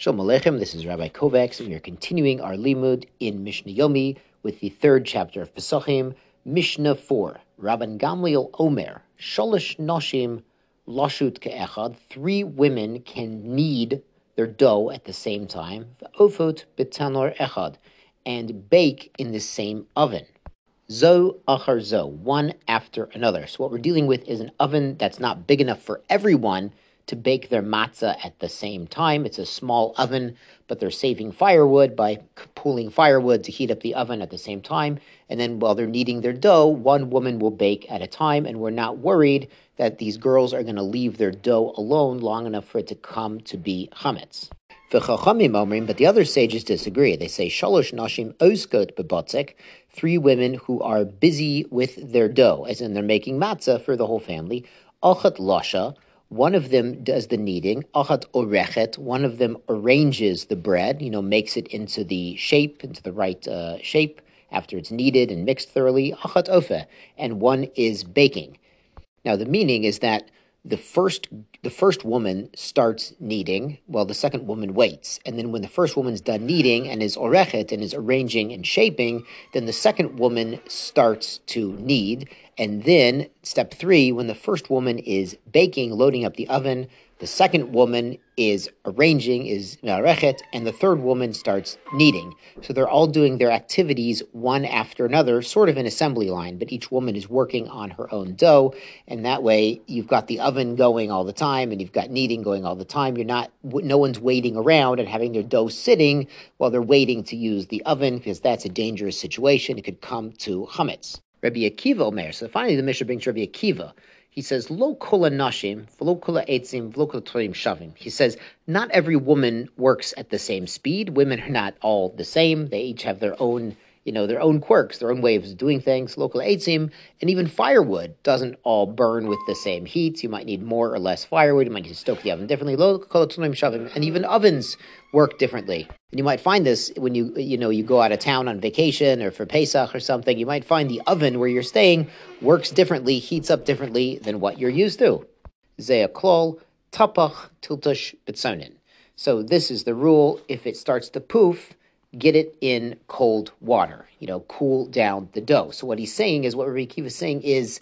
Shalom Aleichem, this is Rabbi Kovacs, and we are continuing our limud in Mishnah Yomi with the third chapter of Pesachim, Mishnah 4. Rabban Gamliel Omer, Sholosh Noshim Lashut Ke'echad, three women can knead their dough at the same time, Ofot Betanor Echad, and bake in the same oven. Zo achar zo, one after another. So what we're dealing with is an oven that's not big enough for everyone, to bake their matzah at the same time. It's a small oven, but they're saving firewood by pooling firewood to heat up the oven at the same time. And then while they're kneading their dough, one woman will bake at a time, and we're not worried that these girls are going to leave their dough alone long enough for it to come to be chametz. But the other sages disagree. They say shalosh nashim oskot bebatzek, three women who are busy with their dough, as in they're making matzah for the whole family. Achat lasha, one of them does the kneading, achat orechet. One of them arranges the bread, you know, makes it into the shape, into the right uh, shape after it's kneaded and mixed thoroughly. Achat ofe, and one is baking. Now the meaning is that the first the first woman starts kneading while the second woman waits. And then when the first woman's done kneading and is orechet and is arranging and shaping, then the second woman starts to knead. And then step three, when the first woman is baking, loading up the oven, the second woman is arranging, is narechet, and the third woman starts kneading. So they're all doing their activities one after another, sort of an assembly line, but each woman is working on her own dough. And that way you've got the oven going all the time and you've got kneading going all the time. You're not, no one's waiting around and having their dough sitting while they're waiting to use the oven because that's a dangerous situation. It could come to chametz. Rabbi Akiva Omer. So finally the Mishnah brings Rabbi Akiva he says, Lo kola nashim, v'lo kola etzim, v'lo kola torim shavim. He says, not every woman works at the same speed. Women are not all the same. They each have their own you know, their own quirks, their own ways of doing things, local eitzim, and even firewood doesn't all burn with the same heat. You might need more or less firewood. You might need to stoke the oven differently. And even ovens work differently. And you might find this when you, you know, you go out of town on vacation or for Pesach or something. You might find the oven where you're staying works differently, heats up differently than what you're used to. Tapach tiltush bitsonin. So this is the rule. If it starts to poof, get it in cold water, you know, cool down the dough. So what he's saying is, what Rabbi Akiva is saying is,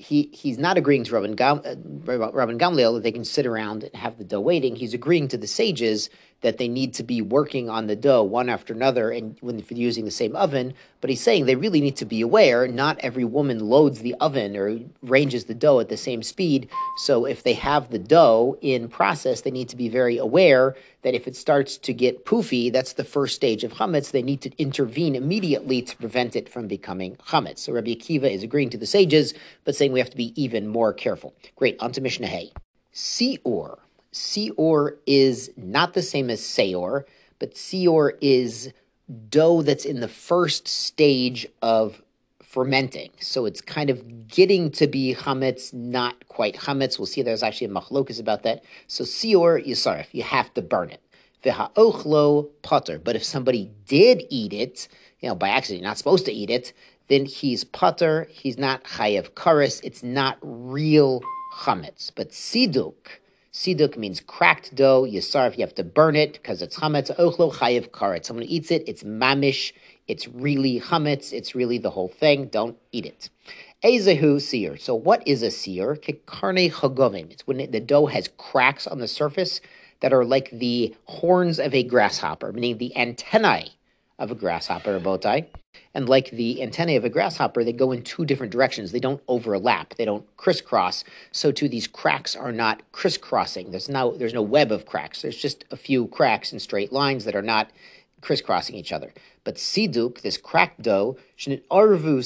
he he's not agreeing to Rabban, Gam, uh, Gamliel that they can sit around and have the dough waiting. He's agreeing to the sages that they need to be working on the dough one after another and when using the same oven. But he's saying they really need to be aware not every woman loads the oven or ranges the dough at the same speed. So if they have the dough in process, they need to be very aware that if it starts to get poofy, that's the first stage of chametz. They need to intervene immediately to prevent it from becoming chametz. So Rabbi Akiva is agreeing to the sages, but saying we have to be even more careful. Great, on to Mishnah Hay. Siur Siur is not the same as Seor, but Siur is dough that's in the first stage of fermenting. So it's kind of getting to be chametz, not quite chametz. We'll see there's actually a machlokus about that. So Siur Yisarif, you have to burn it. V'ha'ochlo potter. But if somebody did eat it, you know, by accident, you're not supposed to eat it, then he's potter, he's not chayev karis, it's not real chametz. But siduk, Siduk means cracked dough. Yisarf, you have to burn it because it's chametz. Ochlo chayiv karet. Someone eats it, it's mamish. It's really chametz. It's really the whole thing. Don't eat it. Ezehu seer. So what is a seer? Kekarne chagovim. It's when the dough has cracks on the surface that are like the horns of a grasshopper, meaning the antennae of a grasshopper, a bow tie. And like the antennae of a grasshopper, they go in two different directions. They don't overlap. They don't crisscross. So too, these cracks are not crisscrossing. There's no there's no web of cracks. There's just a few cracks in straight lines that are not crisscrossing each other. But siduk, this cracked dough, arvu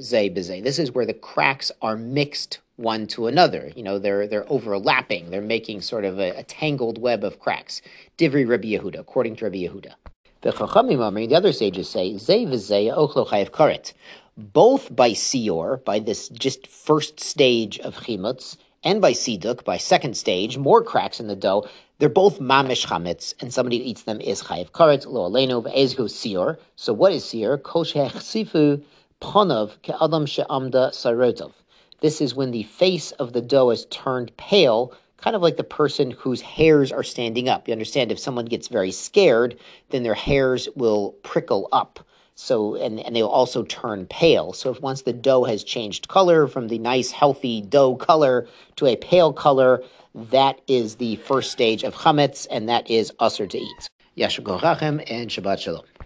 zay bezay. This is where the cracks are mixed one to another. You know, they're they're overlapping. They're making sort of a, a tangled web of cracks. Divri Rabbi Yehuda, according to Rabbi Yehuda. The Chachamim the other sages say, Zay v'zay ochlo chayev karet. Both by Sior, by this just first stage of chimutz, and by Siduk, by second stage, more cracks in the dough, they're both mamish chametz, and somebody who eats them is chayev karet, lo aleno ve'ezhu sior. So what is sior? Kol she'echsifu ponov ke'adam she'amda sarotov. This is when the face of the dough is turned pale, kind of like the person whose hairs are standing up. You understand if someone gets very scared, then their hairs will prickle up. So and, and they'll also turn pale. So if once the dough has changed color from the nice healthy dough color to a pale color, that is the first stage of chametz, and that is assur to eat. Yashar and Shabbat Shalom.